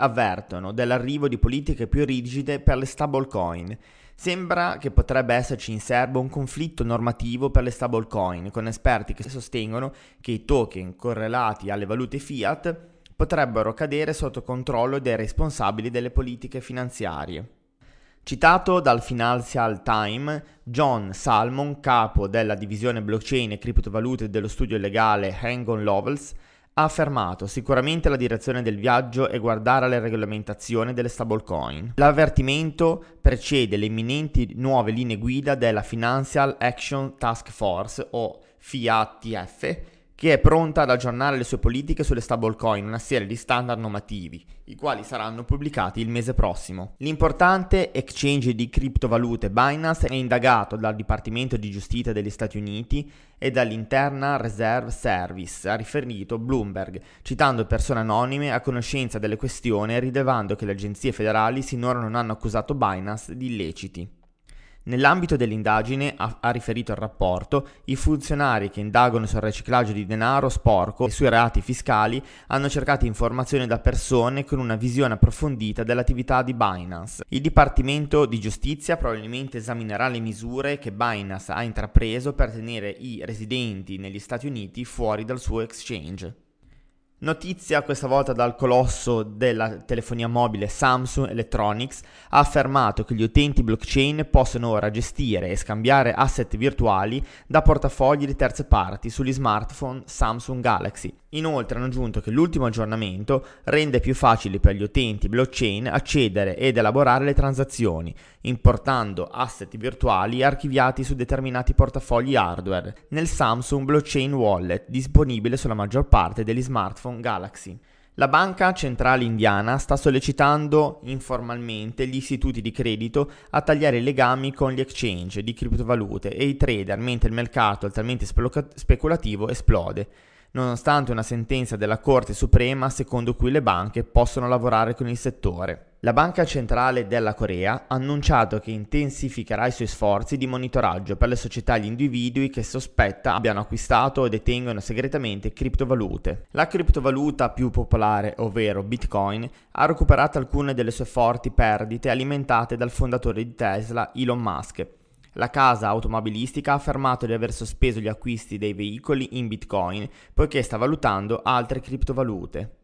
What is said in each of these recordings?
Avvertono dell'arrivo di politiche più rigide per le stablecoin. Sembra che potrebbe esserci in serbo un conflitto normativo per le stablecoin, con esperti che sostengono che i token correlati alle valute fiat potrebbero cadere sotto controllo dei responsabili delle politiche finanziarie. Citato dal Financial Times, John Salmon, capo della divisione blockchain e criptovalute dello studio legale Hang-on Lovells, ha affermato sicuramente la direzione del viaggio è guardare alle regolamentazioni delle stablecoin. L'avvertimento precede le imminenti nuove linee guida della Financial Action Task Force o FIATF che è pronta ad aggiornare le sue politiche sulle stablecoin, una serie di standard normativi, i quali saranno pubblicati il mese prossimo. L'importante exchange di criptovalute Binance è indagato dal Dipartimento di Giustizia degli Stati Uniti e dall'Internal Reserve Service, ha riferito Bloomberg, citando persone anonime a conoscenza delle questioni e rilevando che le agenzie federali sinora non hanno accusato Binance di illeciti. Nell'ambito dell'indagine, ha, ha, riferito il rapporto, i funzionari che indagano sul riciclaggio di denaro sporco e sui reati fiscali hanno cercato informazioni da persone con una visione approfondita dell'attività di Binance. Il Dipartimento di Giustizia probabilmente esaminerà le misure che Binance ha intrapreso per tenere i residenti negli Stati Uniti fuori dal suo exchange. Notizia questa volta dal colosso della telefonia mobile Samsung Electronics ha affermato che gli utenti blockchain possono ora gestire e scambiare asset virtuali da portafogli di terze parti sugli smartphone Samsung Galaxy. Inoltre hanno aggiunto che l'ultimo aggiornamento rende più facile per gli utenti blockchain accedere ed elaborare le transazioni, importando asset virtuali archiviati su determinati portafogli hardware nel Samsung Blockchain Wallet disponibile sulla maggior parte degli smartphone Galaxy. La banca centrale indiana sta sollecitando informalmente gli istituti di credito a tagliare i legami con gli exchange di criptovalute e i trader mentre il mercato altamente speculativo esplode nonostante una sentenza della Corte Suprema secondo cui le banche possono lavorare con il settore. La Banca Centrale della Corea ha annunciato che intensificherà i suoi sforzi di monitoraggio per le società e gli individui che sospetta abbiano acquistato o detengono segretamente criptovalute. La criptovaluta più popolare, ovvero Bitcoin, ha recuperato alcune delle sue forti perdite alimentate dal fondatore di Tesla, Elon Musk, la casa automobilistica ha affermato di aver sospeso gli acquisti dei veicoli in Bitcoin poiché sta valutando altre criptovalute.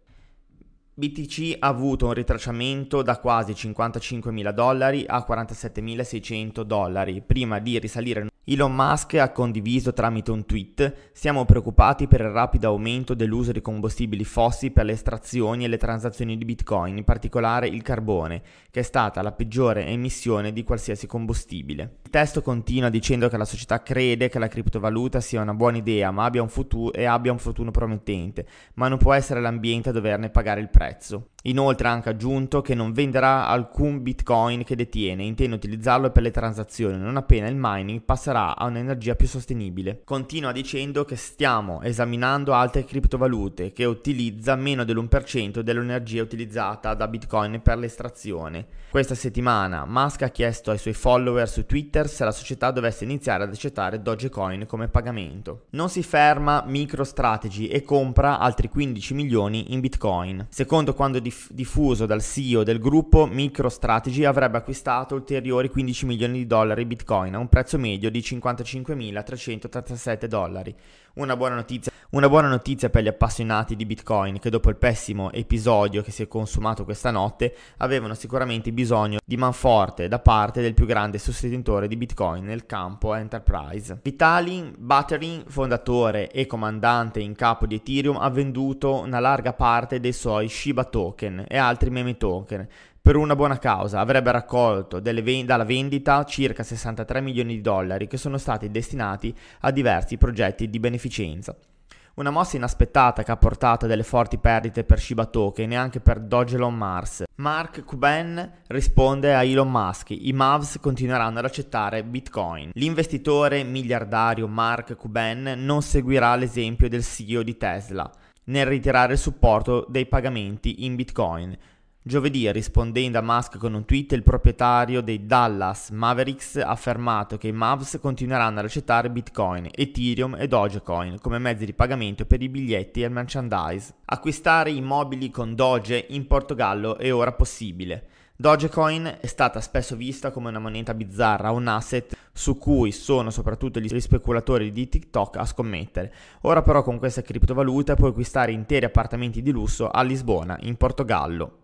BTC ha avuto un ritracciamento da quasi 55.000 dollari a 47.600 dollari prima di risalire Elon Musk ha condiviso tramite un tweet Siamo preoccupati per il rapido aumento dell'uso di combustibili fossili per le estrazioni e le transazioni di Bitcoin, in particolare il carbone, che è stata la peggiore emissione di qualsiasi combustibile. Il testo continua dicendo che la società crede che la criptovaluta sia una buona idea ma abbia un futuro, e abbia un futuro promettente, ma non può essere l'ambiente a doverne pagare il prezzo. Inoltre ha anche aggiunto che non venderà alcun bitcoin che detiene, intende utilizzarlo per le transazioni non appena il mining passerà a un'energia più sostenibile. Continua dicendo che stiamo esaminando altre criptovalute che utilizza meno dell'1% dell'energia utilizzata da bitcoin per l'estrazione. Questa settimana Musk ha chiesto ai suoi follower su Twitter se la società dovesse iniziare ad accettare Dogecoin come pagamento. Non si ferma MicroStrategy e compra altri 15 milioni in bitcoin. Secondo quando di dif- diffuso dal CEO del gruppo MicroStrategy avrebbe acquistato ulteriori 15 milioni di dollari Bitcoin a un prezzo medio di 55.387 dollari. Una buona, notizia, una buona notizia per gli appassionati di Bitcoin che dopo il pessimo episodio che si è consumato questa notte avevano sicuramente bisogno di manforte da parte del più grande sostenitore di Bitcoin nel campo enterprise. Vitalik Buterin, fondatore e comandante in capo di Ethereum, ha venduto una larga parte dei suoi Shiba token e altri meme token per una buona causa, avrebbe raccolto ven- dalla vendita circa 63 milioni di dollari che sono stati destinati a diversi progetti di beneficenza. Una mossa inaspettata che ha portato delle forti perdite per Shiba Token e anche per Dogelon Mars. Mark Cuban risponde a Elon Musk, i Mavs continueranno ad accettare Bitcoin. L'investitore miliardario Mark Cuban non seguirà l'esempio del CEO di Tesla nel ritirare il supporto dei pagamenti in Bitcoin Giovedì, rispondendo a Musk con un tweet, il proprietario dei Dallas Mavericks ha affermato che i Mavs continueranno ad accettare Bitcoin, Ethereum e Dogecoin come mezzi di pagamento per i biglietti e il merchandise. Acquistare immobili con Doge in Portogallo è ora possibile. Dogecoin è stata spesso vista come una moneta bizzarra, un asset su cui sono soprattutto gli speculatori di TikTok a scommettere. Ora però con questa criptovaluta puoi acquistare interi appartamenti di lusso a Lisbona, in Portogallo.